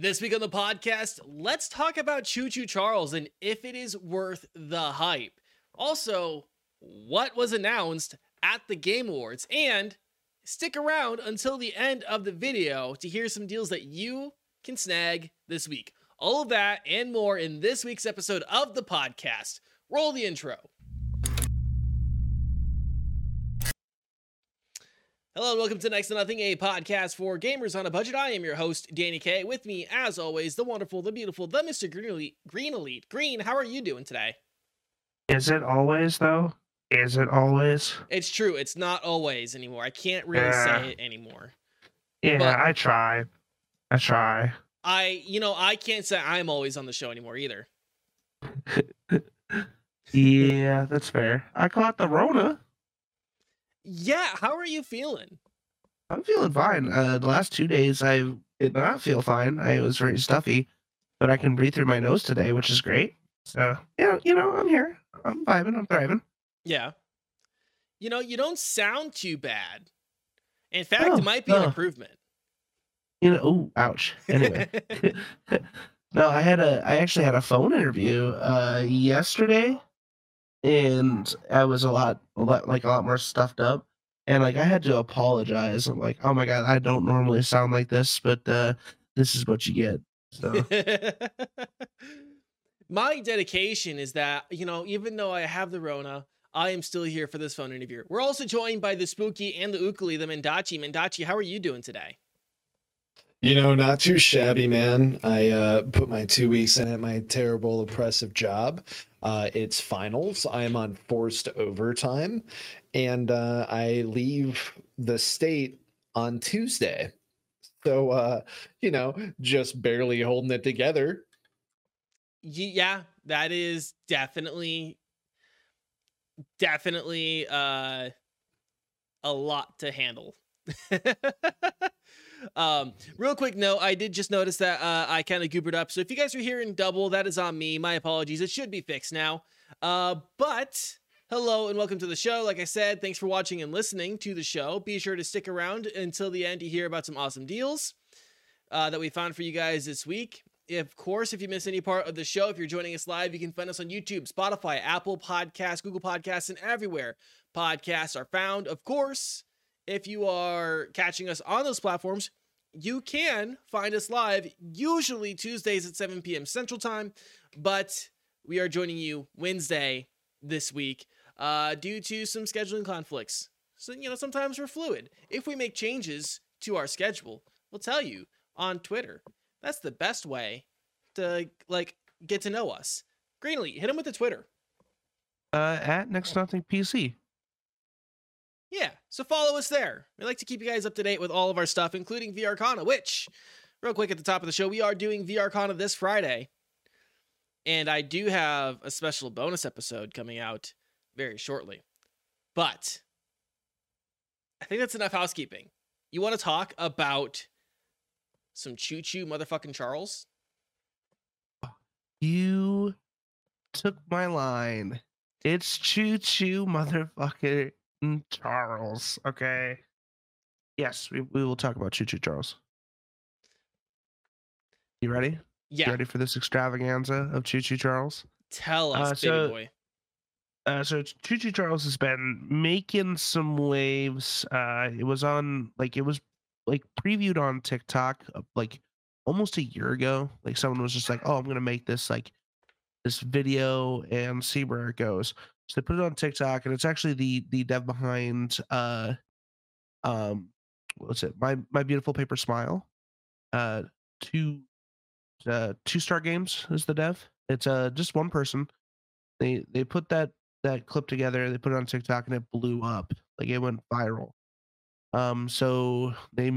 This week on the podcast, let's talk about Choo Choo Charles and if it is worth the hype. Also, what was announced at the Game Awards. And stick around until the end of the video to hear some deals that you can snag this week. All of that and more in this week's episode of the podcast. Roll the intro. Hello and welcome to Next to Nothing, a podcast for gamers on a budget. I am your host, Danny K. With me, as always, the wonderful, the beautiful, the Mr. Green Elite. Green Elite. Green, how are you doing today? Is it always though? Is it always? It's true. It's not always anymore. I can't really Yeah. say it anymore. Yeah, But- I try. I try. I, you know, I can't say I'm always on the show anymore either. Yeah, that's fair. I caught the Rona. Yeah, how are you feeling? I'm feeling fine. Uh, the last two days I did not feel fine. I was very stuffy, but I can breathe through my nose today, which is great. So yeah, you know, I'm here. I'm vibing. I'm thriving. Yeah. You know, you don't sound too bad. In fact, Oh, it might be an oh. improvement. You know. Oh, ouch. Anyway. no, I had a I actually had a phone interview uh yesterday and I was a lot, like a lot more stuffed up. And like I had to apologize. I'm like, oh my god, I don't normally sound like this, but uh this is what you get. So My dedication is that, you know, even though I have the Rona, I am still here for this phone interview. We're also joined by the Spooky and the Ukuli, the Mendachi. Mendachi, how are you doing today? You know, not too shabby, man. I uh, put my two weeks in at my terrible, oppressive job. Uh, it's finals. I am on forced overtime, and uh, I leave the state on Tuesday. So, uh, you know, just barely holding it together. Yeah, that is definitely, definitely uh, a lot to handle. um, real quick note, I did just notice that uh, I kind of goobered up. So if you guys are hearing double, that is on me. My apologies. It should be fixed now. Uh, but hello and welcome to the show. Like I said, thanks for watching and listening to the show. Be sure to stick around until the end to hear about some awesome deals uh, that we found for you guys this week. Of course, if you miss any part of the show, if you're joining us live, you can find us on YouTube, Spotify, Apple Podcasts, Google Podcasts, and everywhere podcasts are found. Of course, if you are catching us on those platforms, you can find us live, usually Tuesdays at 7 p.m. Central Time, but we are joining you Wednesday this week uh, due to some scheduling conflicts. So, you know, sometimes we're fluid. If we make changes to our schedule, we'll tell you on Twitter. That's the best way to like get to know us. Greenlee, hit him with the Twitter. uh at next nothing PC. Yeah, so follow us there. We like to keep you guys up to date with all of our stuff, including VRCona, which, real quick at the top of the show, we are doing VRCona this Friday. And I do have a special bonus episode coming out very shortly. But I think that's enough housekeeping. You want to talk about some choo choo motherfucking Charles? You took my line. It's choo choo motherfucker Charles. Okay. Yes, we, we will talk about choo choo Charles. You ready? You ready for this extravaganza of choo choo Charles? tell us, Uh, baby so- boy. Uh, so Choo Choo Charles has been making some waves. Uh, it was on like it was like previewed on TikTok uh, like almost a year ago. Like someone was just like, "Oh, I'm gonna make this like this video and see where it goes." So they put it on TikTok, and it's actually the the dev behind uh um what's it? My my beautiful paper smile. Uh, two uh two star games is the dev. It's uh just one person they they put that that clip together they put it on tiktok and it blew up like it went viral um so they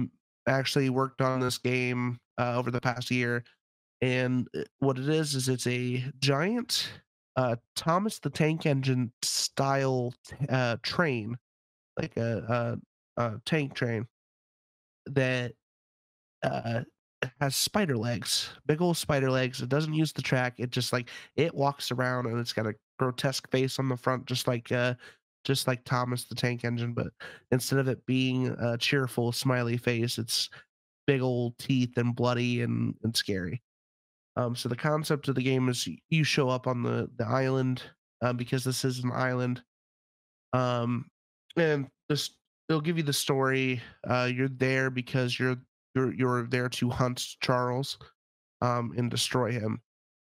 actually worked on this game uh, over the past year and uh, what it is is it's a giant uh thomas the tank engine style uh train like a, a, a tank train that uh has spider legs, big old spider legs. It doesn't use the track. It just like it walks around and it's got a grotesque face on the front, just like uh, just like Thomas the Tank Engine. But instead of it being a cheerful, smiley face, it's big old teeth and bloody and and scary. Um, so the concept of the game is you show up on the the island uh, because this is an island. Um, and this they'll give you the story. Uh, you're there because you're you're you're there to hunt Charles, um, and destroy him.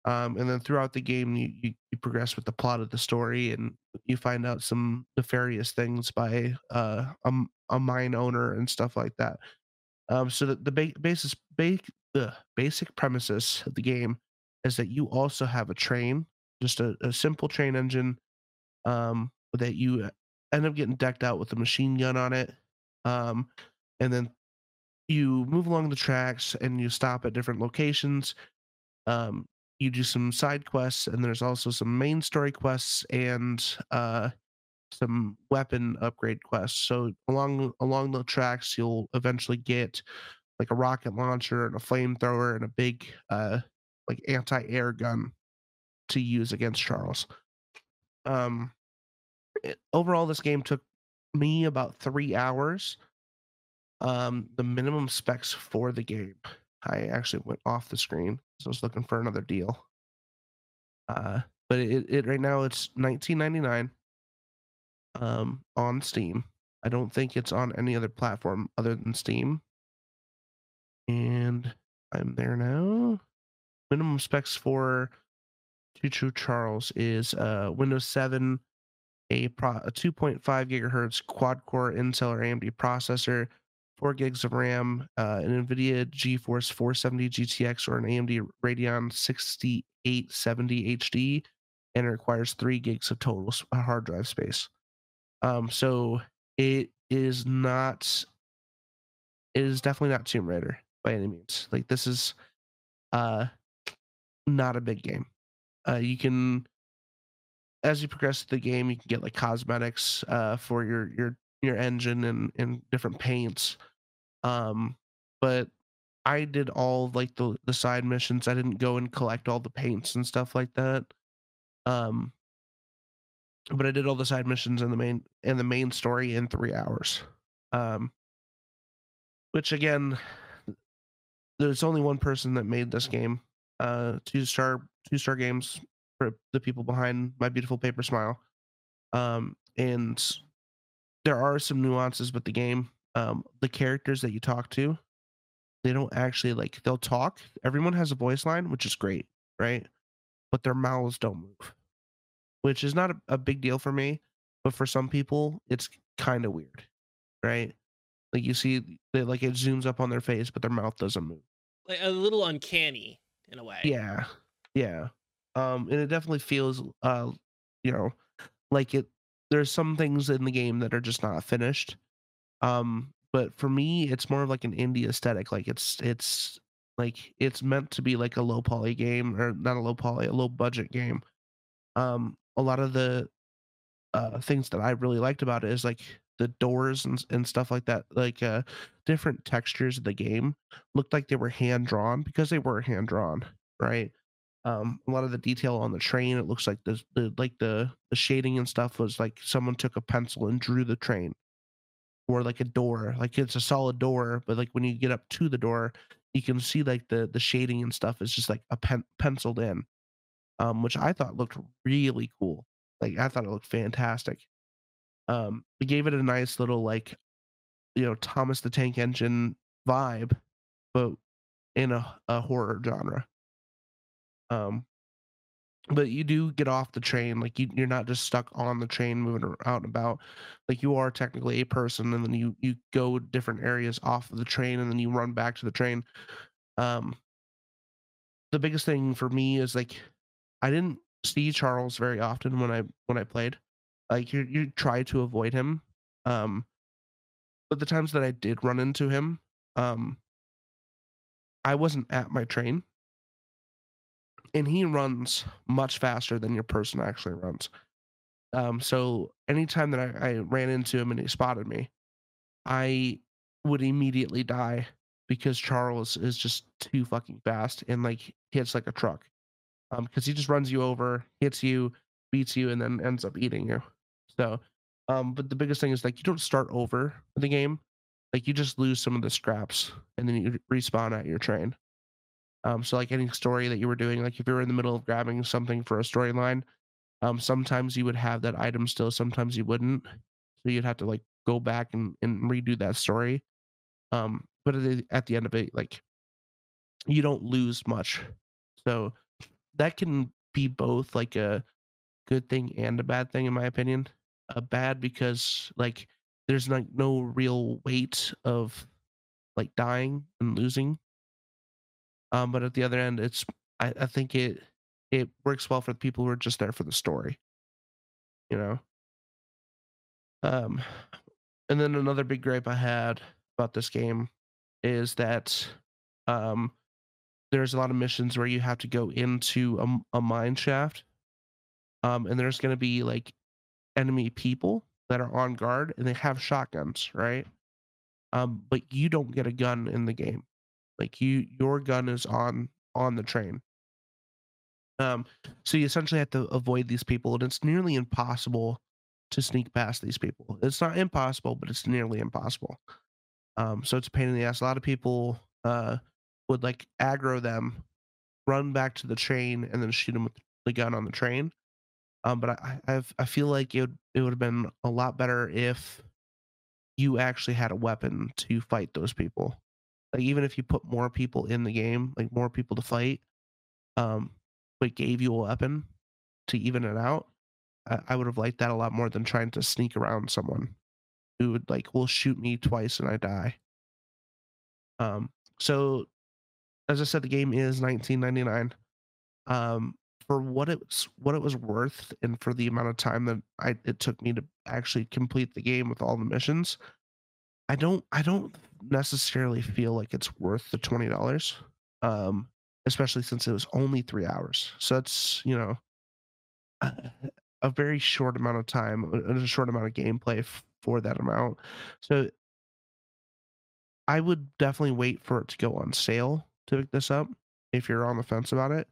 Um, and then throughout the game, you, you, you progress with the plot of the story, and you find out some nefarious things by uh, a, a mine owner and stuff like that. Um, so the, the ba- basis, ba- the basic premises of the game is that you also have a train, just a, a simple train engine, um, that you end up getting decked out with a machine gun on it, um, and then you move along the tracks and you stop at different locations. Um, you do some side quests, and there's also some main story quests and uh, some weapon upgrade quests. So along along the tracks, you'll eventually get like a rocket launcher and a flamethrower and a big uh, like anti-air gun to use against Charles. Um, it, overall, this game took me about three hours. Um, the minimum specs for the game, I actually went off the screen because I was looking for another deal. Uh, but it, it right now it's 19.99 um on Steam. I don't think it's on any other platform other than Steam. And I'm there now. Minimum specs for Choo Charles is uh Windows 7, a, pro- a 2.5 gigahertz quad core Intel or AMD processor, 4 gigs of RAM, uh, an NVIDIA GeForce 470 GTX or an AMD Radeon 6870 HD, and it requires 3 gigs of total uh, hard drive space. Um, so it is not, it is definitely not Tomb Raider by any means. Like this is, uh, not a big game. Uh, you can, as you progress through the game, you can get like cosmetics uh, for your your your engine and and different paints. Um, but I did all like the the side missions. I didn't go and collect all the paints and stuff like that. Um, but I did all the side missions in the main in the main story in three hours. Um, which again, there's only one person that made this game. Uh, two star two star games for the people behind my beautiful paper smile. Um, and there are some nuances with the game. Um, the characters that you talk to, they don't actually like they'll talk. Everyone has a voice line, which is great, right? But their mouths don't move, which is not a, a big deal for me. But for some people, it's kind of weird, right? Like you see, they, like it zooms up on their face, but their mouth doesn't move. Like a little uncanny in a way. Yeah, yeah. Um, and it definitely feels, uh, you know, like it. There's some things in the game that are just not finished. Um, but for me, it's more of like an indie aesthetic. Like it's it's like it's meant to be like a low poly game, or not a low poly, a low budget game. Um, a lot of the uh things that I really liked about it is like the doors and and stuff like that. Like uh, different textures of the game looked like they were hand drawn because they were hand drawn, right? Um, a lot of the detail on the train, it looks like the, the like the the shading and stuff was like someone took a pencil and drew the train, or like a door, like it's a solid door, but like when you get up to the door, you can see like the the shading and stuff is just like a pen penciled in, um, which I thought looked really cool. Like I thought it looked fantastic. Um, it gave it a nice little like, you know, Thomas the Tank Engine vibe, but in a, a horror genre. Um, but you do get off the train, like you, you're not just stuck on the train moving out and about. Like you are technically a person, and then you you go different areas off of the train, and then you run back to the train. Um, the biggest thing for me is like I didn't see Charles very often when I when I played. Like you you try to avoid him. Um, but the times that I did run into him, um, I wasn't at my train and he runs much faster than your person actually runs. Um, so anytime that I, I ran into him and he spotted me, I would immediately die because Charles is just too fucking fast and like hits like a truck. Um, because he just runs you over, hits you, beats you, and then ends up eating you. So, um, but the biggest thing is like you don't start over the game. Like you just lose some of the scraps and then you respawn at your train. Um, so like any story that you were doing, like if you were in the middle of grabbing something for a storyline, um, sometimes you would have that item still, sometimes you wouldn't. So you'd have to like go back and, and redo that story. Um, but at the, at the end of it, like you don't lose much. So that can be both like a good thing and a bad thing in my opinion. A bad because like there's like no real weight of like dying and losing. Um, but at the other end, it's I, I think it it works well for the people who are just there for the story. You know. Um, and then another big gripe I had about this game is that um there's a lot of missions where you have to go into a, a mine shaft um and there's going to be like enemy people that are on guard and they have shotguns right? Um but you don't get a gun in the game. Like you your gun is on on the train. Um so you essentially have to avoid these people and it's nearly impossible to sneak past these people. It's not impossible but it's nearly impossible. Um so it's a pain in the ass. A lot of people uh would like aggro them run back to the train and then shoot them with the gun on the train um, but I, I've, I feel like it would, it would have been a lot better if you actually had a weapon to fight those people. Like even if you put more people in the game, like more people to fight, um, but gave you a weapon to even it out, I, I would have liked that a lot more than trying to sneak around someone who would like will shoot me twice and I die. Um, so as I said, the game is 19.99. Um, for what it was what it was worth and for the amount of time that I it took me to actually complete the game with all the missions, I don't I don't necessarily feel like it's worth the twenty dollars. Um, especially since it was only three hours. So it's you know a, very short amount of time, a, a short amount of gameplay f- for that amount. So I would definitely wait for it to go on sale to pick this up if you're on the fence about it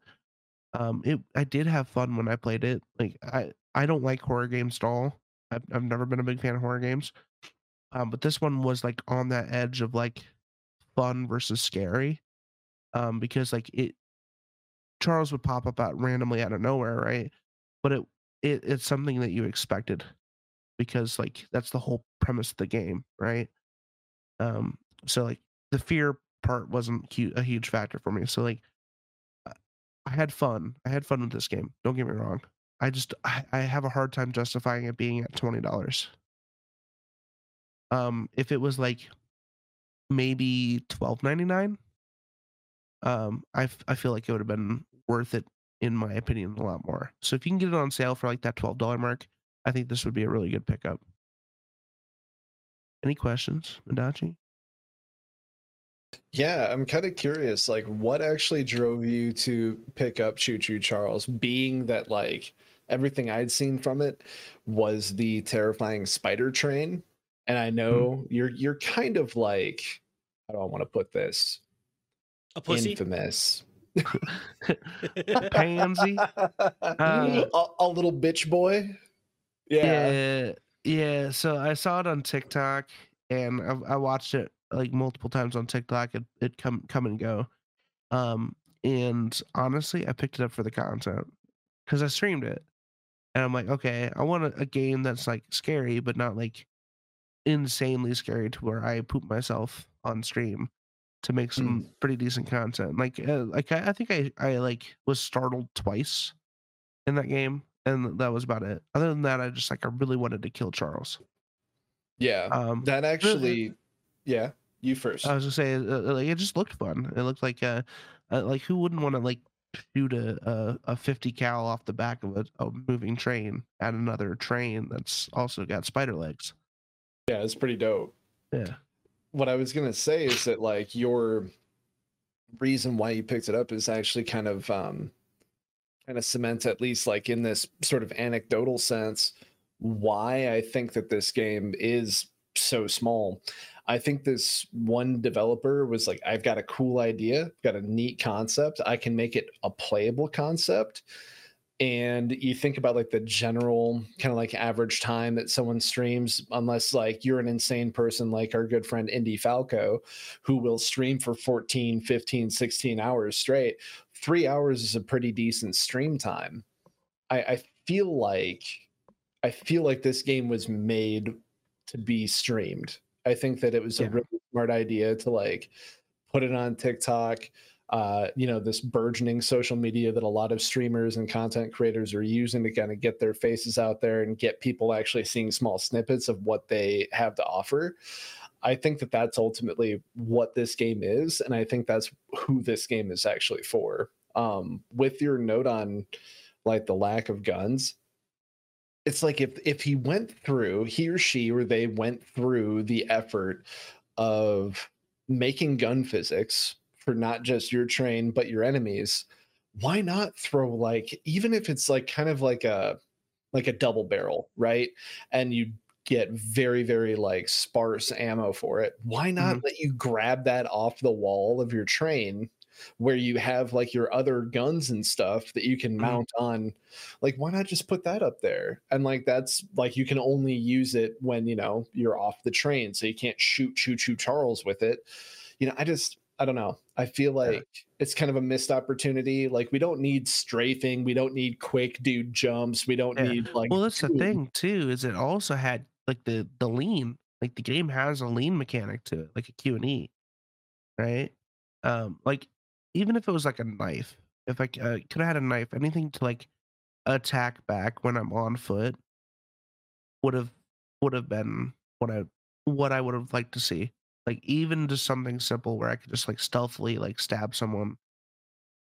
um it i did have fun when i played it like i i don't like horror games at all i've, I've never been a big fan of horror games um but this one was like on that edge of like fun versus scary um because like it charles would pop up out randomly out of nowhere right? But it, it it's something that you expected because like that's the whole premise of the game right? Um so like the fear part wasn't a huge factor for me so like I had fun. I had fun with this game. Don't get me wrong. I just I, I have a hard time justifying it being at twenty dollars. Um, if it was like maybe twelve ninety nine, um, I I feel like it would have been worth it in my opinion a lot more. So if you can get it on sale for like that twelve dollar mark, I think this would be a really good pickup. Any questions, Mendachi? Yeah, I'm kind of curious, like what actually drove you to pick up Choo Choo Charles, being that like everything I'd seen from it was the terrifying spider train. And I know you're you're kind of like how do I want to put this? A pussy. Infamous. Pansy. Uh, a, a little bitch boy. Yeah. yeah, yeah. So I saw it on TikTok, and I, I watched it like multiple times on TikTok. It it come come and go. Um, and honestly, I picked it up for the content because I streamed it, and I'm like, okay, I want a, a game that's like scary, but not like insanely scary to where I poop myself on stream to make some pretty decent content. Like, uh, like I, I think I I like was startled twice in that game, and that was about it. Other than that, I just like I really wanted to kill Charles. Yeah. Um, that actually yeah, you first. I was gonna say, uh, uh, like it just looked fun. It looked like uh, uh like who wouldn't want to like shoot a, a a 50 cal off the back of a, a moving train at another train that's also got spider legs. yeah, it's pretty dope. Yeah. what I was gonna say is that like your reason why you picked it up is actually kind of um kind of cement at least like in this sort of anecdotal sense why I think that this game is so small. I think this one developer was like, I've got a cool idea, got a neat concept. I can make it a playable concept. and you think about like the general kind of like average time that someone streams unless like you're an insane person like our good friend indy falco who will stream for 14 15 16 hours straight three hours is a pretty decent stream time i, I feel like i feel like this game was made to be streamed i think that it was Yeah. a really smart idea to like put it on tiktok uh, you know, this burgeoning social media that a lot of streamers and content creators are using to kind of get their faces out there and get people actually seeing small snippets of what they have to offer. I think that that's ultimately what this game is, and I think that's who this game is actually for. Um, with your note on like the lack of guns, it's like if if he went through, he or she or they went through the effort of making gun physics for not just your train but your enemies why not throw like even if it's like kind of like a like a double barrel right? And you get very very like sparse ammo for it. Why not mm-hmm. let you grab that off the wall of your train where you have like your other guns and stuff that you can Mhm. mount on like why not just put that up there and like that's like you can only use it when you know you're off the train so you can't shoot choo choo charles with it you know i just i don't know i feel Yeah. like it's kind of a missed opportunity like we don't need strafing we don't need quick dude jumps we don't Yeah. need like well, that's the thing too. Is it also had like the the lean, like the game has a lean mechanic to it, like a Q and E, right? Um, like even if it was like a knife, if I uh, could have had a knife, anything to like attack back when I'm on foot would have would have been what I what I would have liked to see. Like even just something simple where I could just like stealthily like stab someone.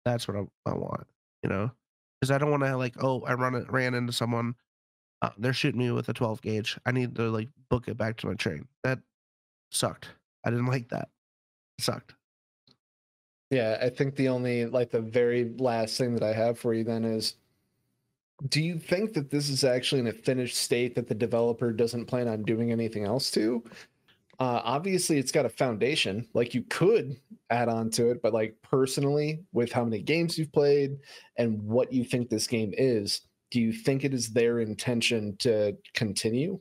That's what I, I want, you know, because I don't want to like oh I run ran into someone, uh, they're shooting me with a 12 gauge. I need to like book it back to my train. That sucked. I didn't like that. It sucked. Yeah, I think the only like the very last thing that I have for you then is do you think that this is actually in a finished state that the developer doesn't plan on doing anything else to? Uh, obviously, it's got a foundation. Like you could add on to it, but like personally, with how many games you've played and what you think this game is, do you think it is their intention to continue?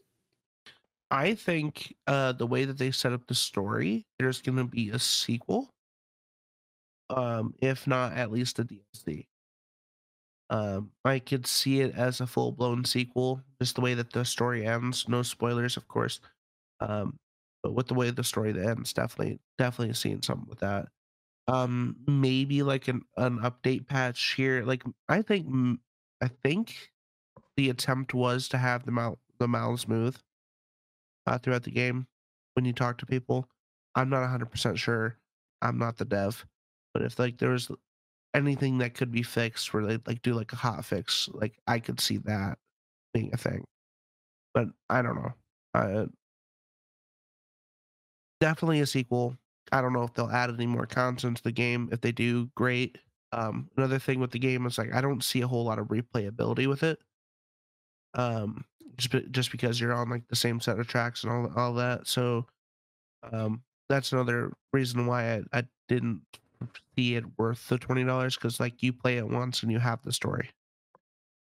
I think uh the way that they set up the story, there's gonna be a sequel. Um, if not at least a DLC. Um, I could see it as a full blown sequel, just the way that the story ends. No spoilers, of course. Um, but with the way the story ends, definitely, definitely seeing something with that. Um, maybe like an an update patch here. Like I think, I think the attempt was to have the mouth the mouth smooth uh, throughout the game when you talk to people. I'm not 100% sure. I'm not the dev, but if like there was anything that could be fixed where they like do like a hot fix, like I could see that being a thing. But I don't know. Uh, definitely a sequel. I don't know if they'll add any more content to the game. If they do, great. Um, another thing with the game is like I don't see a whole lot of replayability with it. Um, just just because you're on like the same set of tracks and all all that. So, um, that's another reason why I, I didn't see it worth the twenty dollars because like you play it once and you have the story.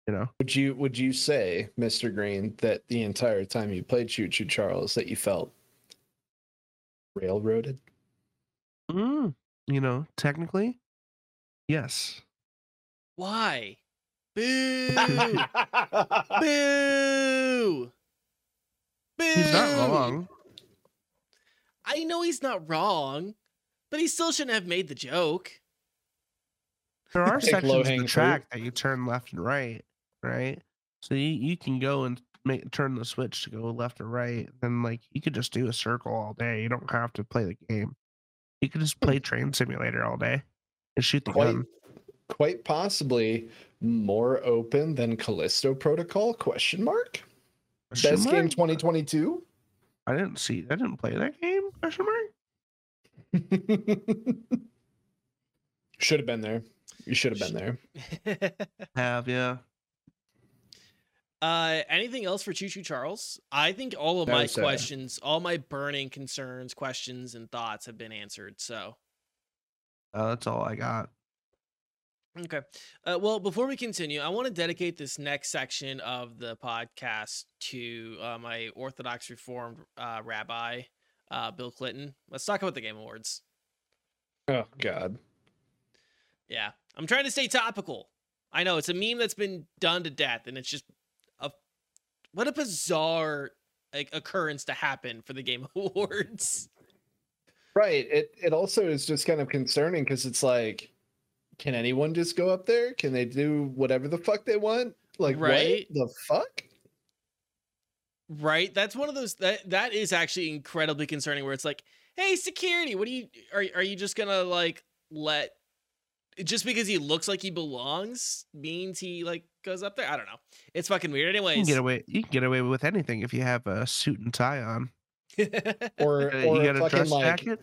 You know, Would you would you say, Mr. Green, that the entire time you played Choo Choo Charles that you felt railroaded? mm, you know, technically, yes. Why? Boo! Boo! Boo! He's not wrong. I know he's not wrong, but he still shouldn't have made the joke. There are Like sections of the fruit. track that you turn left and right, right? So you, you can go and make turn the switch to go left or right. And like you could just do a circle all day. You don't have to play the game. You could just play Train Simulator all day and shoot the quite gun. quite possibly more open than Callisto Protocol? Question mark. Question Best game 2022. I didn't see. I didn't play that game. Question mark. Should have been there. You should have been there. Have yeah. uh, anything else for Choo Choo Charles? I think all of No, my sir. questions, all my burning concerns, questions, and thoughts have been answered. So Uh, that's all I got. Okay. Uh, well, before we continue, I want to dedicate this next section of the podcast to uh, my Orthodox Reformed uh, rabbi, uh, Bill Clinton. Let's talk about the Game Awards. Oh God. Yeah, I'm trying to stay topical. I know it's a meme that's been done to death, and it's just a what a bizarre like, occurrence to happen for the Game Awards. Right. It it also is just kind of concerning because it's like, can anyone just go up there? Can they do whatever the fuck they want? Like Right. what the fuck? Right? That's one of those that that is actually incredibly concerning. Where it's like, hey, security, what do you are are you just gonna like let just because he looks like he belongs means he like goes up there? I don't know. It's fucking weird. You can get away. You can get away with anything if you have a suit and tie on. Or, or you got a fucking dress like jacket.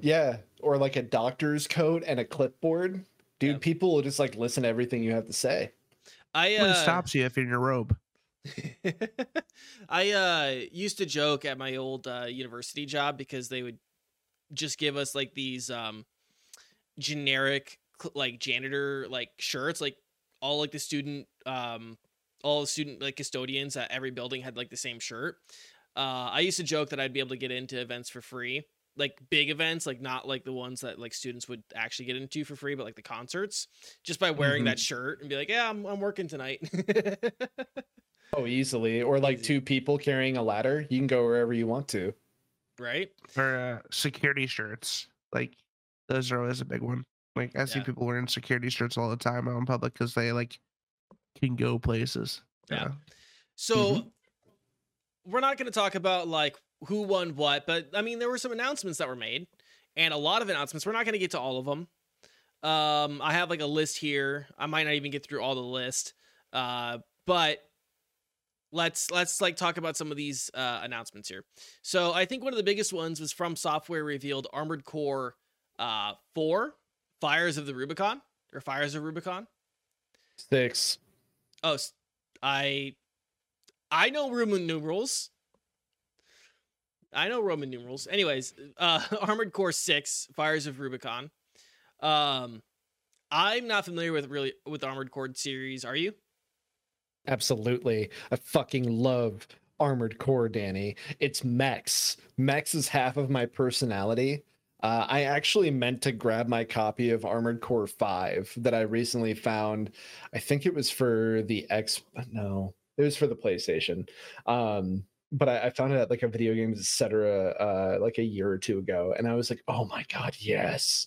yeah, or like a doctor's coat and a clipboard. Dude, Yeah. people will just like listen to everything you have to say. I What uh, stops you if you're in your robe? I uh used to joke at my old uh university job because they would just give us like these um generic like janitor like shirts like all like the student um all the student like custodians at every building had like the same shirt. Uh I used to joke that I'd be able to get into events for free. Like big events, like not like the ones that like students would actually get into for free, but like the concerts, just by wearing that shirt and be like, "Yeah, I'm I'm working tonight." Oh, easily. Or like Easy. two people carrying a ladder. You can go wherever you want to. right? Or uh, security shirts. Like those are always a big one. Like I see Yeah. people wearing security shirts all the time out in public because they like can go places. Yeah. So we're not going to talk about like who won what, but I mean there were some announcements that were made and a lot of announcements. We're not going to get to all of them. Um I have like a list here. I might not even get through all the list. Uh but let's let's like talk about some of these uh announcements here. So I think one of the biggest ones was FromSoftware revealed Armored Core uh 4 Fires of the Rubicon or Fires of Rubicon. Six. Oh, I I know Roman numerals. I know Roman numerals. Anyways, uh Armored Core 6 Fires of Rubicon. Um I'm not familiar with really with Armored Core series, are you? Absolutely. I fucking love Armored Core, Danny. It's mechs. Mechs is half of my personality. Uh, I actually meant to grab my copy of Armored Core 5 that I recently found. I think it was for the X. No, it was for the PlayStation. Um, but I, I found it at like a video games, etc. Uh, like a year or two ago, and I was like, "Oh my god, yes!"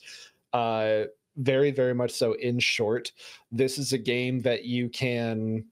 Uh, very, very much so. In short, this is a game that you can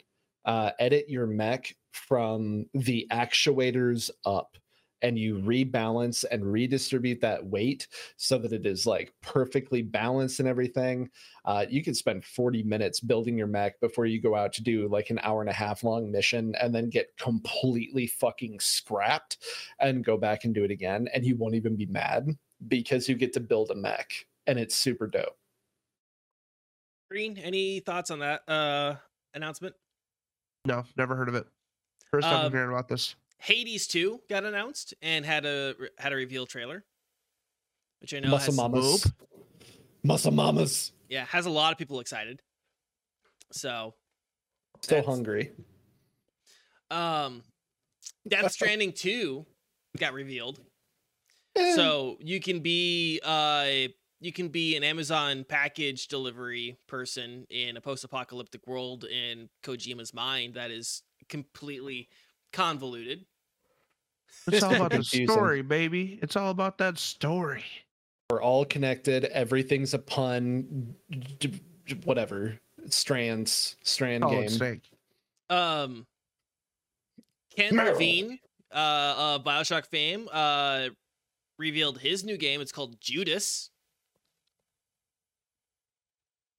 uh, edit your mech from the actuators up and you rebalance and redistribute that weight so that it is like perfectly balanced and everything. Uh, you can spend 40 minutes building your mech before you go out to do like an hour and a half long mission and then get completely fucking scrapped and go back and do it again. And you won't even be mad because you get to build a mech and it's super dope. Green, any thoughts on that uh announcement? No, never heard of it. First time Um, I'm hearing about this. Hades 2 got announced and had a had a reveal trailer. Which I know Muscle has, mamas. Muscle mamas. yeah, has a lot of people excited. So, Still hungry. um Death Stranding 2 got revealed. Eh, So you can be uh you can be an Amazon package delivery person in a post-apocalyptic world in Kojima's mind that is completely convoluted. It's all about the story, baby. It's all about that story. we're all connected. Everything's a pun. d- d- Whatever. Strands. Strand Solid game. steak. Um Ken Meryl. Levine, uh, uh BioShock fame, uh revealed his new game. It's called Judas.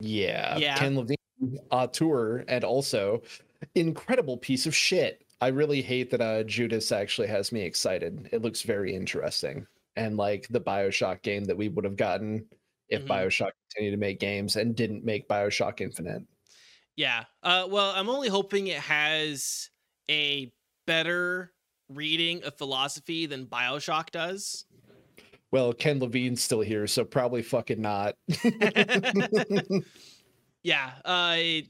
Yeah. Yeah. Ken Levine, auteur, and also incredible piece of shit. I really hate that uh, Judas actually has me excited. It looks very interesting. And like the Bioshock game that we would have gotten if Mhm. Bioshock continued to make games and didn't make Bioshock Infinite. Yeah. Uh well, I'm only hoping it has a better reading of philosophy than BioShock does. Well, Ken Levine's still here, so probably fucking not. Yeah, I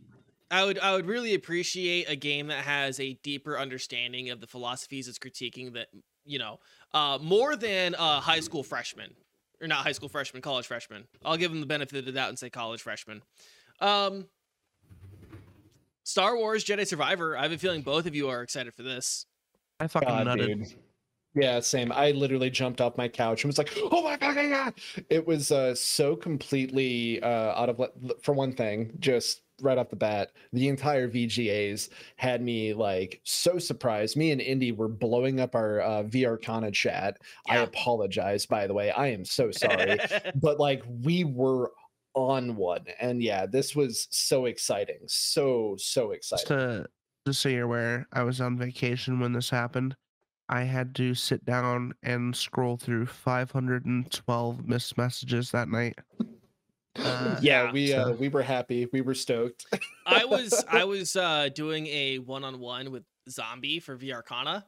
I would I would really appreciate a game that has a deeper understanding of the philosophies it's critiquing that you know uh, more than uh, high school freshman or not high school freshman, college freshman. I'll give them the benefit of the doubt and say college freshman. Um, Star Wars Jedi Survivor. I have a feeling both of you are excited for this. I fucking God, nutted. dude. Yeah, same. I literally jumped off my couch and was like, "Oh my fucking god!" It was uh, so completely uh, out of. le- For one thing, just right off the bat, the entire VGAs had me like so surprised. Me and Indy were blowing up our uh, VR Kana chat. I apologize, by the way. I am so sorry, but like we were on one, and yeah, this was so exciting, so so Just exciting. to just so you're aware, I was on vacation when this happened. I had to sit down and scroll through 512 missed messages that night. Uh, yeah, yeah, we uh, we were happy. We were stoked. I was I was uh doing a one on one with Zombie for VR Kana,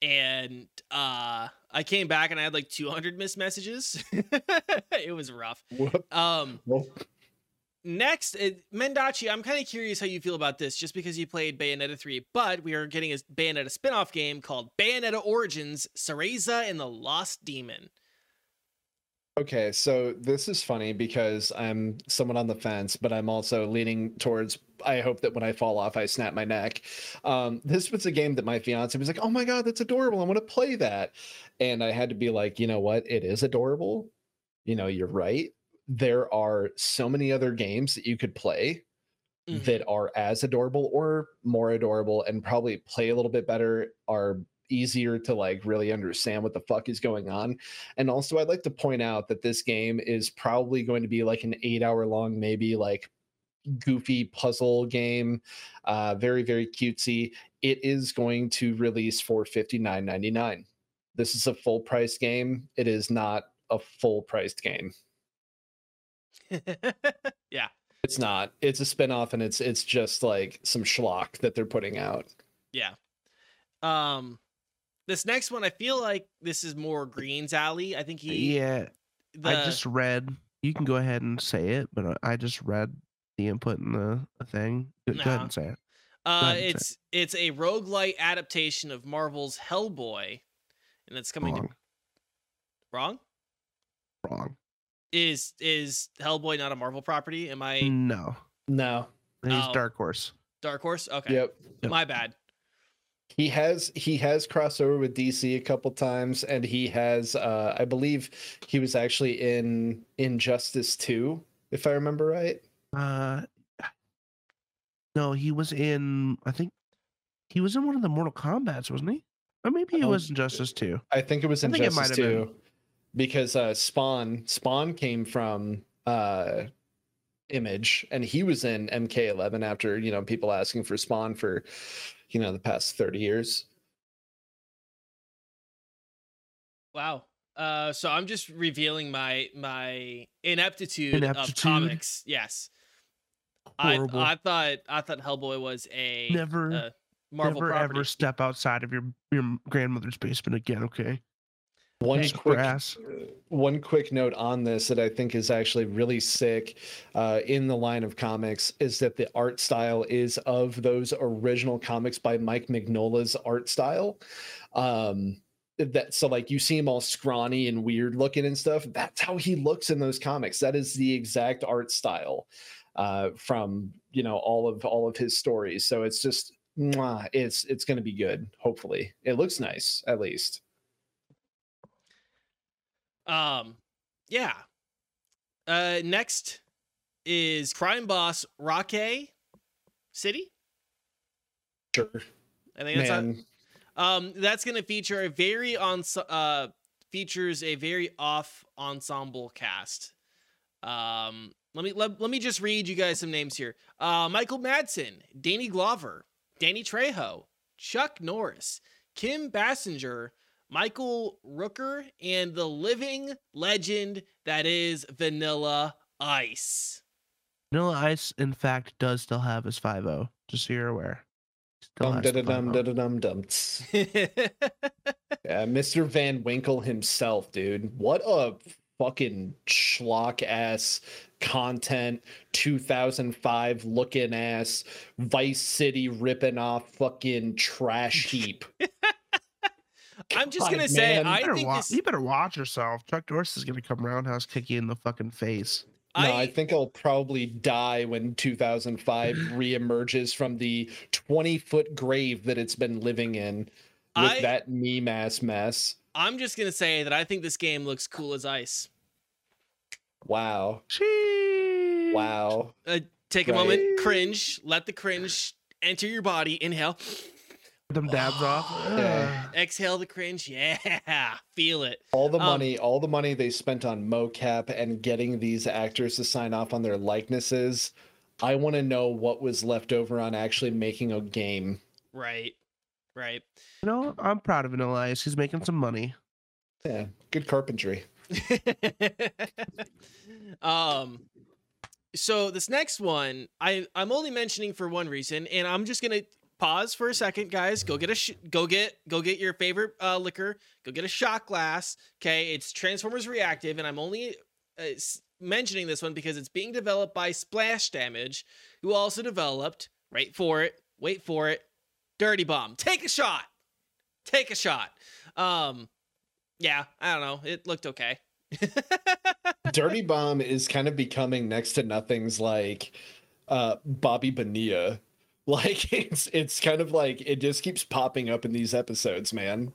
and uh I came back and I had like 200 missed messages. it was rough. Whoop. Um, Well, next, uh, Mendachi, I'm kind of curious how you feel about this, just because you played Bayonetta 3, but we are getting a Bayonetta spin-off game called Bayonetta Origins: Cereza and the Lost Demon. Okay, so this is funny because I'm someone on the fence, but I'm also leaning towards I hope that when I fall off, I snap my neck. Um, this was a game that my fiance was like, "Oh my god, that's adorable! I want to play that," and I had to be like, "You know what? It is adorable. You know, you're right. There are so many other games that you could play Mhm. that are as adorable or more adorable and probably play a little bit better are easier to like really understand what the fuck is going on. And also i'd like to point out that this game is probably going to be like an eight hour long maybe like goofy puzzle game uh very very cutesy. It is going to release for 59.99 this is a full price game. It is not a full priced game yeah. it's not it's a spin-off and it's it's just like some schlock that they're putting out Yeah. Um this next one I feel like this is more Green's alley. I think he yeah, the, I just read. You can go ahead and say it, but I- I just read the input in the, the thing. Go, go ahead and say it. uh ahead and say it's it's a roguelite adaptation of Marvel's Hellboy and it's coming Wrong. to wrong? Wrong. Is is Hellboy not a Marvel property? Am I No, no he's Oh. Dark Horse. Dark Horse? Okay. yep Yep. My bad. he has he has crossed over with dc a couple times and he has uh i believe he was actually in injustice 2 if i remember right Uh, no, he was in. I think he was in one of the Mortal Kombat's, wasn't he? Or maybe he don't- was Injustice Two. i think it was I think it injustice might been. 2 because uh spawn spawn came from uh image and he was in mk11 after you know people asking for spawn for you know the past 30 years Wow. Uh so I'm just revealing my my ineptitude, of comics. Yes. I Horrible. I thought I thought Hellboy was a Never, uh, Marvel never property. ever step outside of your your grandmother's basement again. Okay, one quick grass. one quick note on this that I think is actually really sick uh, in the line of comics is that the art style is of those original comics by Mike Mignola's art style. Um, that so like you see him all scrawny and weird looking and stuff. That's how he looks in those comics. That is the exact art style uh, from you know all of all of his stories. So it's just mwah, it's it's going to be good. Hopefully, it looks nice at least. Um, yeah. Uh, next is crime boss Rockay City. Sure, I think that's on, man. um that's gonna feature a very on uh features a very off ensemble cast. Um, let me let, let me just read you guys some names here. Uh, Michael Madsen, Danny Glover, Danny Trejo, Chuck Norris, Kim Basinger, Michael Rooker, and the living legend that is Vanilla Ice. Vanilla Ice, in fact, does still have his 5 just so you're aware. Still Dum da da dum da da dum dum. Yeah, Mr. Van Winkle himself, dude. What a fucking schlock ass content 2005 looking ass vice city ripping off fucking trash heap I'm just gonna say, man. I You better, think wa- this. you better watch yourself. Chuck Norris is gonna come roundhouse kick you in the fucking face. no I, I think i'll probably die when 2005 reemerges from the 20 foot grave that it's been living in with I- that meme ass mess I'm just gonna say that I think this game looks cool as ice. wow Sheesh. wow Uh, take a Right. moment, cringe. Let the cringe enter your body. Inhale. Them dabs off. Okay. Ugh. Exhale the cringe. Yeah, feel it. all the Um, money all the money they spent on mocap and getting these actors to sign off on their likenesses i want to know what was left over on actually making a game Right, right. You know, I'm proud of Vanilla Ice. He's making some money. yeah good carpentry um so this next one i i'm only mentioning for one reason and i'm just gonna pause for a second guys. Go get a sh- go get go get your favorite uh liquor. Go get a shot glass okay? It's transformers reactive and i'm only uh, mentioning this one because it's being developed by splash damage who also developed wait for it wait for it dirty bomb. Take a shot! Take a shot. Um yeah i don't know. It looked okay. Dirty bomb is kind of becoming next to nothing's like uh bobby bonilla like it's it's kind of like it just keeps popping up in these episodes man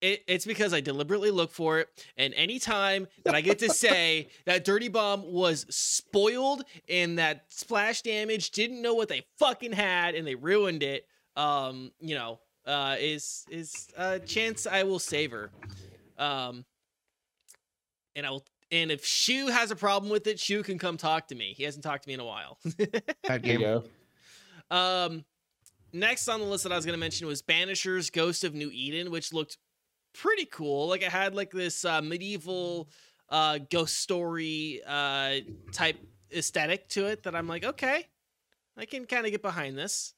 It, it's because I deliberately look for it, and anytime that I get to say that Dirty Bomb was spoiled and that splash damage didn't know what they fucking had and they ruined it, um, you know, uh, is is a chance I will savor. Um, and I will, and if Shu has a problem with it, Shu can come talk to me. He hasn't talked to me in a while. That there game. Um, next on the list that I was going to mention was Banisher's Ghost of New Eden, which looked pretty cool. Like it had like this uh, medieval uh, ghost story uh, type aesthetic to it that I'm like, okay, I can kind of get behind this.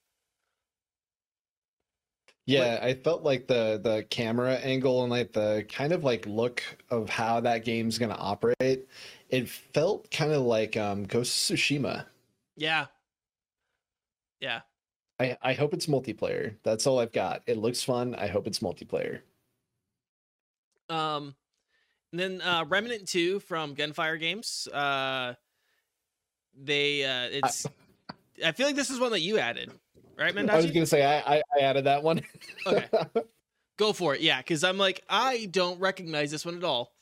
Yeah, I felt like the the camera angle and like the kind of like look of how that game's gonna operate, it felt kind of like um Ghost of Tsushima. Yeah. Yeah. I, I hope it's multiplayer. That's all I've got. It looks fun. I hope it's multiplayer. Um, and then uh, Remnant 2 from Gunfire Games. Uh, they, uh, it's, I feel like this is one that you added, right, man? I was gonna say I, I, I added that one. Okay. Go for it. Yeah. Cause I'm like, I don't recognize this one at all.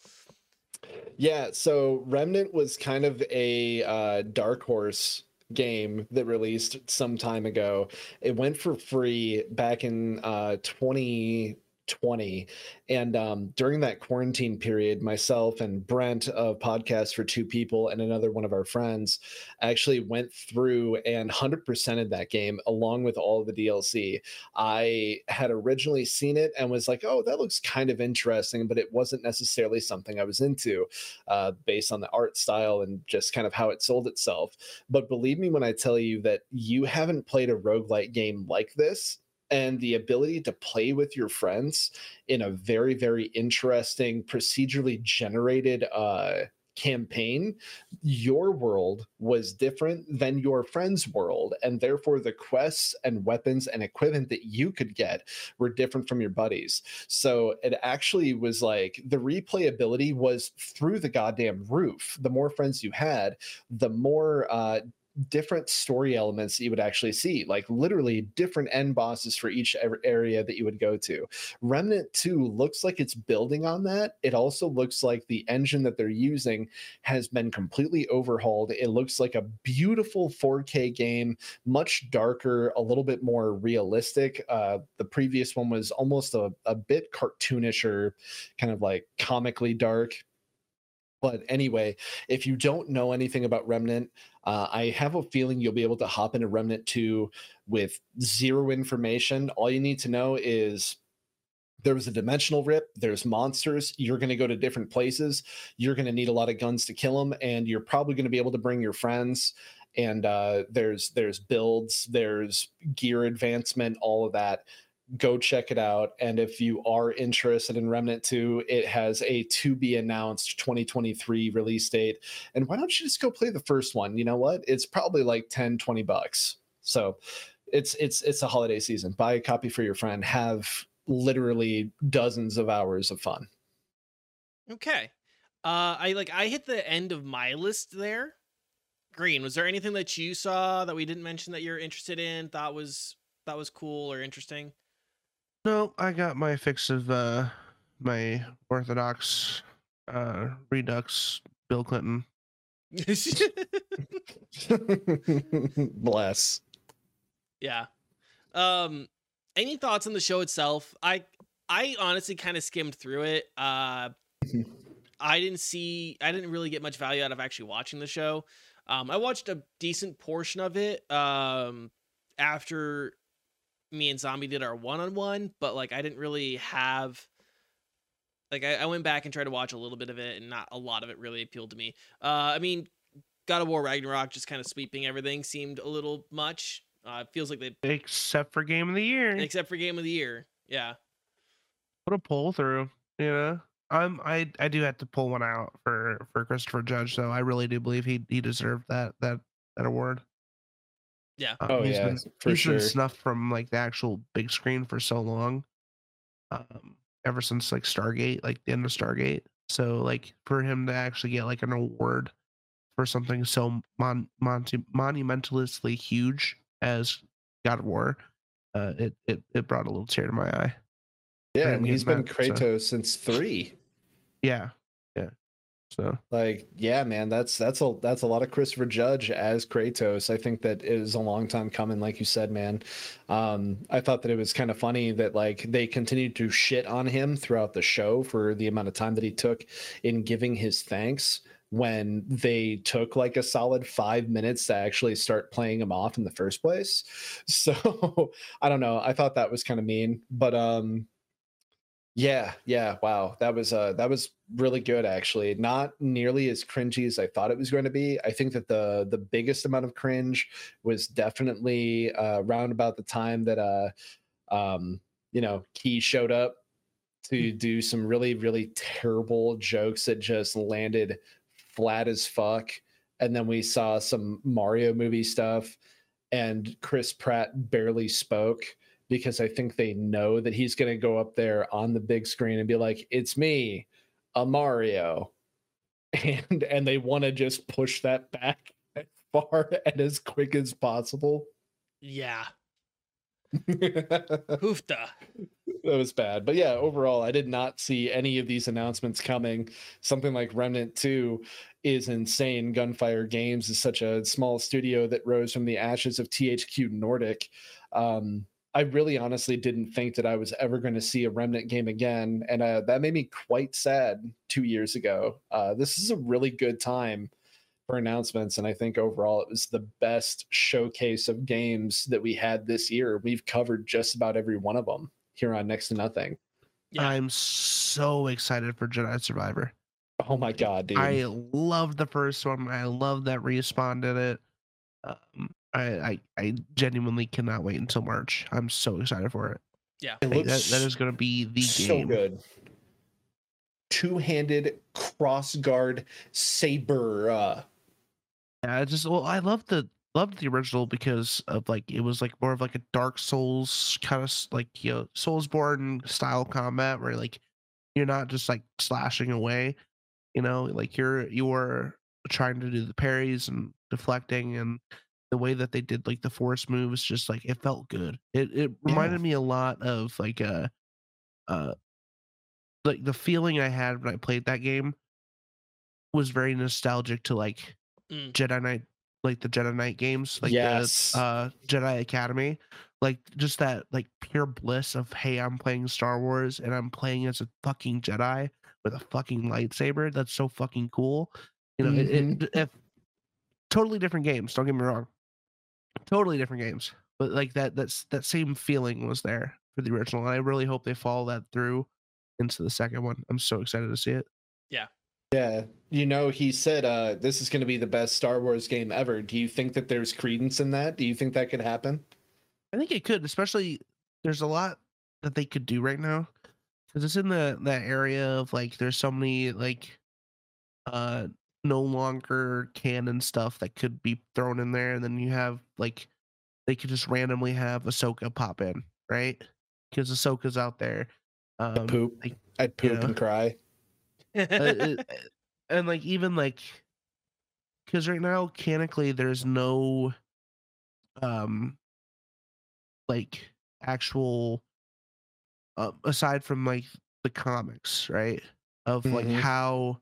Yeah, so Remnant was kind of a uh, dark horse game that released some time ago. It went for free back in uh, 2020. And um, during that quarantine period, myself and Brent of Podcast for Two People and another one of our friends actually went through and 100%ed that game along with all the DLC. I had originally seen it and was like, oh, that looks kind of interesting, but it wasn't necessarily something I was into uh, based on the art style and just kind of how it sold itself. But believe me when I tell you that you haven't played a roguelike game like this and the ability to play with your friends in a very, very interesting, procedurally generated uh, campaign, your world was different than your friend's world. And therefore, the quests and weapons and equipment that you could get were different from your buddies. So it actually was like the replayability was through the goddamn roof. The more friends you had, the more uh, different story elements that you would actually see, like literally different end bosses for each area that you would go to. Remnant 2 looks like it's building on that. It also looks like the engine that they're using has been completely overhauled. It looks like a beautiful 4K game, much darker, a little bit more realistic. Uh, the previous one was almost a, a bit cartoonish or kind of like comically dark. But anyway, if you don't know anything about Remnant, uh, I have a feeling you'll be able to hop into Remnant 2 with zero information. All you need to know is there was a dimensional rip, there's monsters, you're going to go to different places, you're going to need a lot of guns to kill them, and you're probably going to be able to bring your friends. And uh, there's there's builds, there's gear advancement, all of that go check it out. And if you are interested in Remnant 2, it has a to be announced 2023 release date. And why don't you just go play the first one? You know what? It's probably like 10, 20 bucks. So it's it's it's a holiday season. Buy a copy for your friend. Have literally dozens of hours of fun. Okay. Uh I like I hit the end of my list there. Green, was there anything that you saw that we didn't mention that you're interested in, thought was that was cool or interesting? No, I got my fix of uh my Orthodox uh Redux Bill Clinton. Bless. yeah. Um any thoughts on the show itself? I I honestly kind of skimmed through it. Uh I didn't see I didn't really get much value out of actually watching the show. Um I watched a decent portion of it um after me and Zombie did our one on one, but like I didn't really have like I, I went back and tried to watch a little bit of it and not a lot of it really appealed to me. Uh I mean God of War Ragnarok just kind of sweeping everything seemed a little much. Uh, it feels like they, Except for game of the year. except for Game of the Year. Yeah. What a pull through, you know. I'm I I do have to pull one out for for Christopher Judge, though. I really do believe he he deserved that that that award. Yeah. Um, Oh, he's yeah, been, for he's been sure. snuffed from like the actual big screen for so long. Um, ever since like Stargate, like the end of Stargate. So like for him to actually get like an award for something so mon- monty- monumentalously huge as God of War, uh, it it it brought a little tear to my eye. Yeah, and he's been that- so- Kratos since three. Yeah, yeah. So Like, yeah, man, that's that's a that's a lot of Christopher Judge as Kratos. I think that it is a long time coming, like you said, man. Um, I thought that it was kind of funny that like they continued to shit on him throughout the show for the amount of time that he took in giving his thanks when they took like a solid five minutes to actually start playing him off in the first place. So I don't know. I thought that was kind of mean, but um yeah, yeah, wow. That was uh that was really good actually. Not nearly as cringy as I thought it was going to be. I think that the the biggest amount of cringe was definitely uh around about the time that uh um you know, Key showed up to do some really really terrible jokes that just landed flat as fuck and then we saw some Mario movie stuff and Chris Pratt barely spoke because I think they know that he's going to go up there on the big screen and be like, "It's me, a Mario," and and they want to just push that back as far and as quick as possible. Yeah. Hoofta. That was bad, but yeah, overall, I did not see any of these announcements coming. Something like Remnant Two is insane. Gunfire Games is such a small studio that rose from the ashes of THQ Nordic. Um, I really honestly didn't think that I was ever going to see a Remnant game again. And uh, that made me quite sad two years ago. Uh, this is a really good time for announcements. And I think overall it was the best showcase of games that we had this year. We've covered just about every one of them here on Next to Nothing. Yeah. I'm so excited for Jedi Survivor. Oh my God, dude. I love the first one. I love that respawn did it. Um, I, I I genuinely cannot wait until March. I'm so excited for it. Yeah. it looks that, that is going to be the so game. good. Two-handed cross guard saber. Uh, Yeah, I just well, I love the loved the original because of like it was like more of like a Dark Souls kind of like you know Soulsborne style combat where like you're not just like slashing away, you know, like you're you're trying to do the parries and deflecting and the way that they did like the force moves just like it felt good. It it reminded me a lot of like uh uh like the feeling I had when I played that game was very nostalgic to like Mm. Jedi Knight, like the Jedi Knight games, like Yes. the uh, Jedi Academy, like just that like pure bliss of hey, I'm playing Star Wars and I'm playing as a fucking Jedi with a fucking lightsaber. That's so fucking cool. You know, it, it, if totally different games. Don't get me wrong, totally different games, but like that that's that same feeling was there for the original, and I really hope they follow that through into the second one. I'm so excited to see it. yeah, Yeah. you know, he said uh, this is going to be the best Star Wars game ever. Do you think that there's credence in that? Do you think that could happen? I think it could, especially there's a lot that they could do right now because it's in the that area of like there's so many like uh no longer canon stuff that could be thrown in there, and then you have like they could just randomly have Ahsoka pop in, right? Because Ahsoka's out there. Um, poop. like, I'd poop know. and cry. uh, it- and like even like because right now canonically there's no um like actual uh, aside from like the comics right of like Mhm. how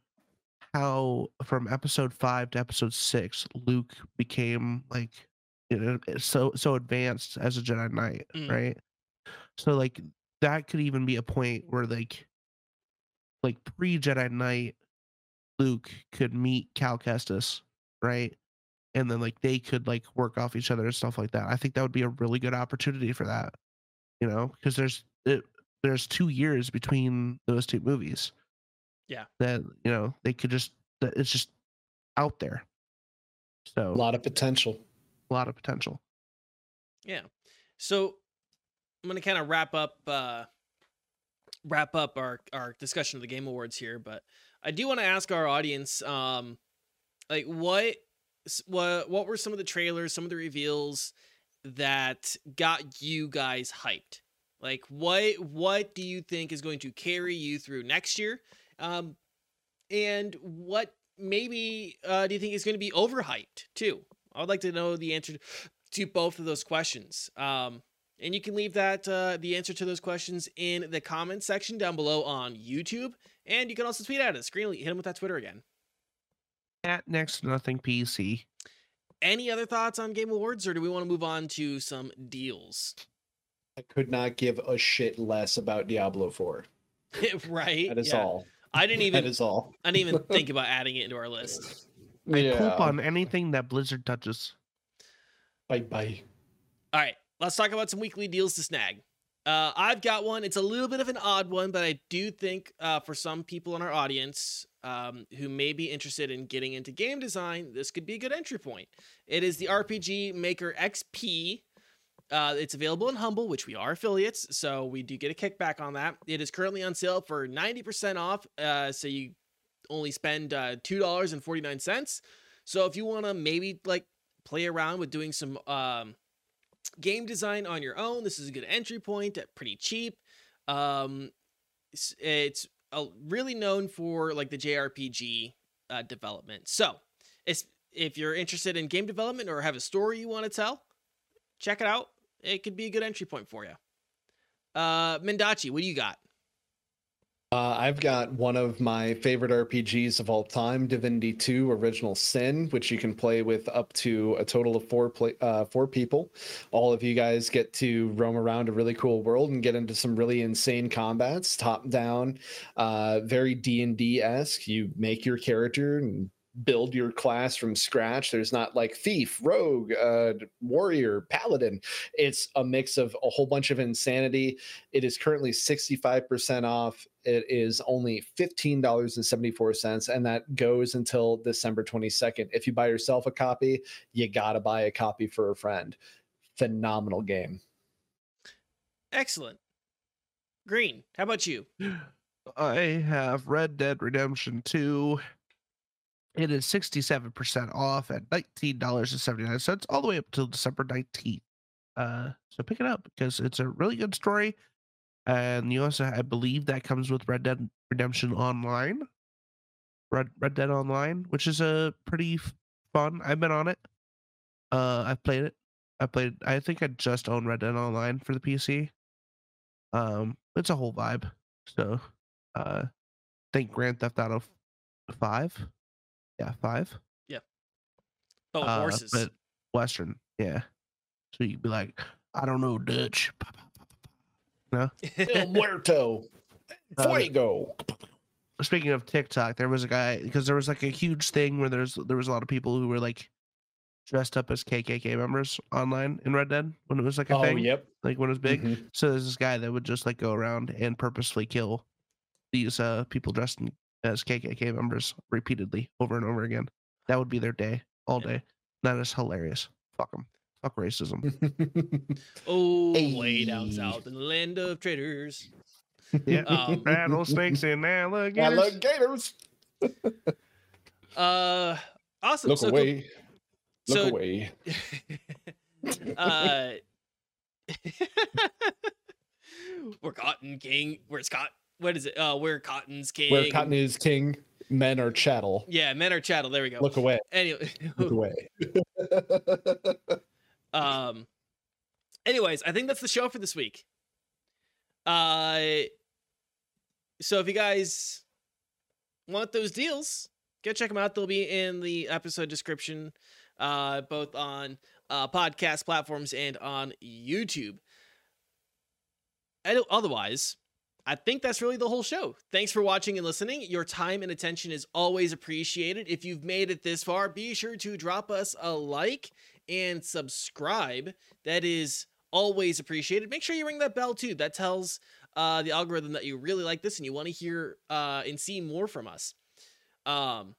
how from episode 5 to episode 6 luke became like you know so so advanced as a jedi knight Mm. right so like that could even be a point where like like pre Jedi Knight, Luke could meet Cal Kestis, right? And then like they could like work off each other and stuff like that. I think that would be a really good opportunity for that, you know, because there's it, there's two years between those two movies. Yeah. that you know they could just that it's just out there. So A lot of potential. a lot of potential. Yeah. So I'm gonna kind of wrap up uh wrap up our our discussion of the game awards here, but I do want to ask our audience um like what what what were some of the trailers, some of the reveals that got you guys hyped? Like what what do you think is going to carry you through next year? Um and what maybe uh do you think is going to be overhyped too? I would like to know the answer to both of those questions. Um, and you can leave that uh, the answer to those questions in the comments section down below on YouTube, and you can also tweet at us. Screen hit him with that Twitter again. At next to nothing PC. Any other thoughts on Game Awards, or do we want to move on to some deals? I could not give a shit less about Diablo 4. right? That is Yeah. all. I didn't even. That is all. I didn't even think about adding it into our list. Yeah. Poop on anything that Blizzard touches. Bye bye. All right, let's talk about some weekly deals to snag. Uh, I've got one. It's a little bit of an odd one, but I do think uh, for some people in our audience um, who may be interested in getting into game design, this could be a good entry point. It is the RPG Maker XP. Uh, it's available in Humble, which we are affiliates, so we do get a kickback on that. It is currently on sale for 90% off, uh, so you only spend uh, $2.49. So if you want to maybe like play around with doing some um, game design on your own. This is a good entry point at pretty cheap. Um, it's, it's uh, really known for like the JRPG uh, development. So, if you're interested in game development or have a story you want to tell, check it out. It could be a good entry point for you. Uh, Mendachi, what do you got? Uh, I've got one of my favorite RPGs of all time, Divinity 2: Original Sin, which you can play with up to a total of four play, uh, four people. All of you guys get to roam around a really cool world and get into some really insane combats, top down, uh, very D and D esque. You make your character and build your class from scratch. There's not like thief, rogue, uh, warrior, paladin. It's a mix of a whole bunch of insanity. It is currently 65% off. It is only $15.74, and that goes until December 22nd. If you buy yourself a copy, you got to buy a copy for a friend. Phenomenal game. Excellent. Green, how about you? I have Red Dead Redemption 2. It is 67% off at $19.79 all the way up till December 19th. Uh, so pick it up because it's a really good story. And you also, I believe, that comes with Red Dead Redemption Online. Red Red Dead Online, which is a pretty f- fun. I've been on it. Uh, I've played it. I played. I think I just own Red Dead Online for the PC. Um, it's a whole vibe. So, uh, think Grand Theft Auto Five. Yeah, five. Yeah. Oh, with Uh, horses. but Western. Yeah. So you'd be like, I don't know Dutch. No. El Muerto. Uh, Fuego. Speaking of TikTok, there was a guy because there was like a huge thing where there's there was a lot of people who were like dressed up as KKK members online in Red Dead when it was like a Oh, thing, yep. like when it was big. Mhm. So there's this guy that would just like go around and purposely kill these uh people dressed in, as KKK members repeatedly over and over again. That would be their day all day. That is hilarious. Fuck them. Fuck racism. Oh, way down south in the land of traitors. Yeah. Um, Rattlesnakes and alligators. Alligators. uh, awesome. Look so, away. Look so- away. uh, we're Cotton King. We're Scott. What is it? Uh, we're Cotton's King. Where cotton is king, men are chattel. Yeah, men are chattel. There we go. Look away. Anyway, Look away. um, anyways, I think that's the show for this week. Uh, so if you guys want those deals, go check them out. They'll be in the episode description, uh, both on uh, podcast platforms and on YouTube. And otherwise, I think that's really the whole show. Thanks for watching and listening. Your time and attention is always appreciated. If you've made it this far, be sure to drop us a like and subscribe. That is always appreciated. Make sure you ring that bell too. That tells uh, the algorithm that you really like this and you want to hear uh, and see more from us. Um,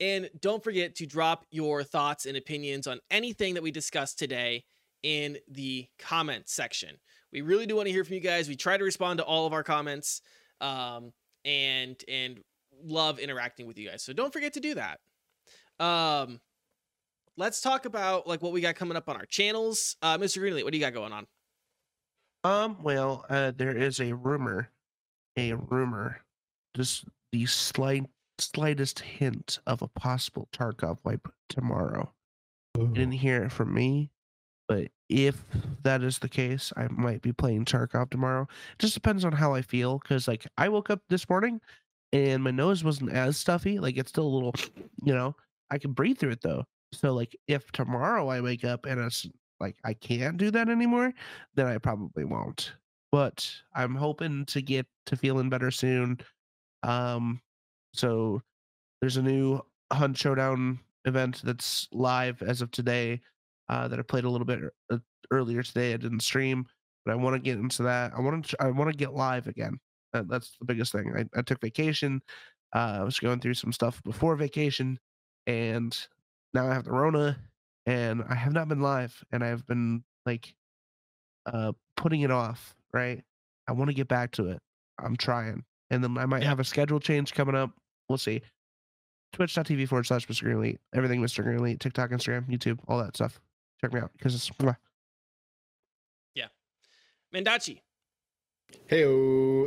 and don't forget to drop your thoughts and opinions on anything that we discussed today in the comment section. We really do want to hear from you guys. We try to respond to all of our comments um, and and love interacting with you guys. So don't forget to do that. Um, let's talk about like what we got coming up on our channels. Uh, Mr. Greenlee, what do you got going on? Um, well, uh, there is a rumor, a rumor, just the slight, slightest hint of a possible Tarkov wipe tomorrow. You didn't hear it from me, but if that is the case, I might be playing Tarkov tomorrow. It just depends on how I feel, because like I woke up this morning and my nose wasn't as stuffy. Like it's still a little, you know, I can breathe through it though. So like if tomorrow I wake up and it's like I can't do that anymore, then I probably won't. But I'm hoping to get to feeling better soon. Um, so there's a new Hunt Showdown event that's live as of today uh, that I played a little bit uh, earlier today. I didn't stream, but I want to get into that. I want to I want to get live again. Uh, that's the biggest thing. I, I took vacation. Uh, I was going through some stuff before vacation, and now I have the Rona, and I have not been live, and I've been like uh, putting it off. Right. I want to get back to it. I'm trying, and then I might Yeah. have a schedule change coming up. We'll see. Twitch.tv forward slash Mr. Greenlee. Everything Mr. Greenlee. TikTok, Instagram, YouTube, all that stuff. Check me out because it's mwah. Mendachi. Hey,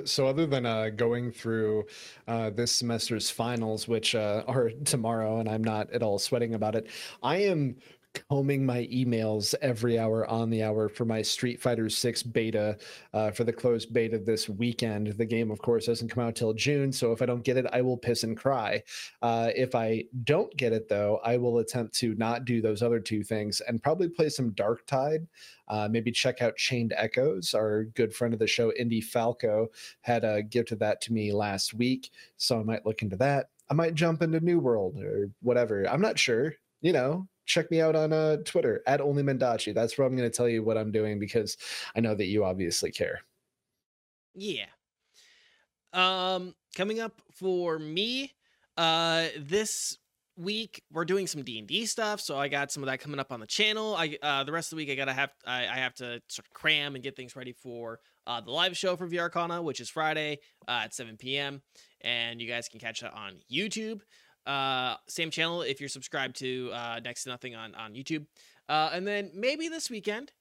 so other than uh, going through uh, this semester's finals, which uh, are tomorrow, and I'm not at all sweating about it, I am combing my emails every hour on the hour for my Street Fighter 6 beta uh, for the closed beta this weekend. The game, of course, doesn't come out till June, so if I don't get it, I will piss and cry. Uh, if I don't get it, though, I will attempt to not do those other two things and probably play some Dark Tide. Uh, maybe check out Chained Echoes. Our good friend of the show, Indy Falco, had a gift of that to me last week, so I might look into that. I might jump into New World or whatever. I'm not sure. You know, check me out on uh, Twitter at Only Mendachi. That's where I'm going to tell you what I'm doing because I know that you obviously care. Yeah. Um, coming up for me, uh, this week we're doing some D and D stuff, so I got some of that coming up on the channel. I uh, the rest of the week I gotta have I, I have to sort of cram and get things ready for uh, the live show for VRCona, which is Friday uh, at 7 p.m. And you guys can catch that on YouTube. Uh, same channel if you're subscribed to uh, Next to Nothing on on YouTube. Uh, and then maybe this weekend,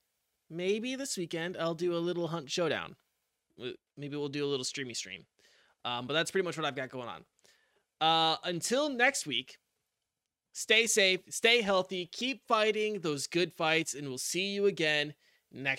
maybe this weekend I'll do a little Hunt Showdown. Maybe we'll do a little streamy stream. Um, but that's pretty much what I've got going on. Uh, until next week, stay safe, stay healthy, keep fighting those good fights, and we'll see you again next.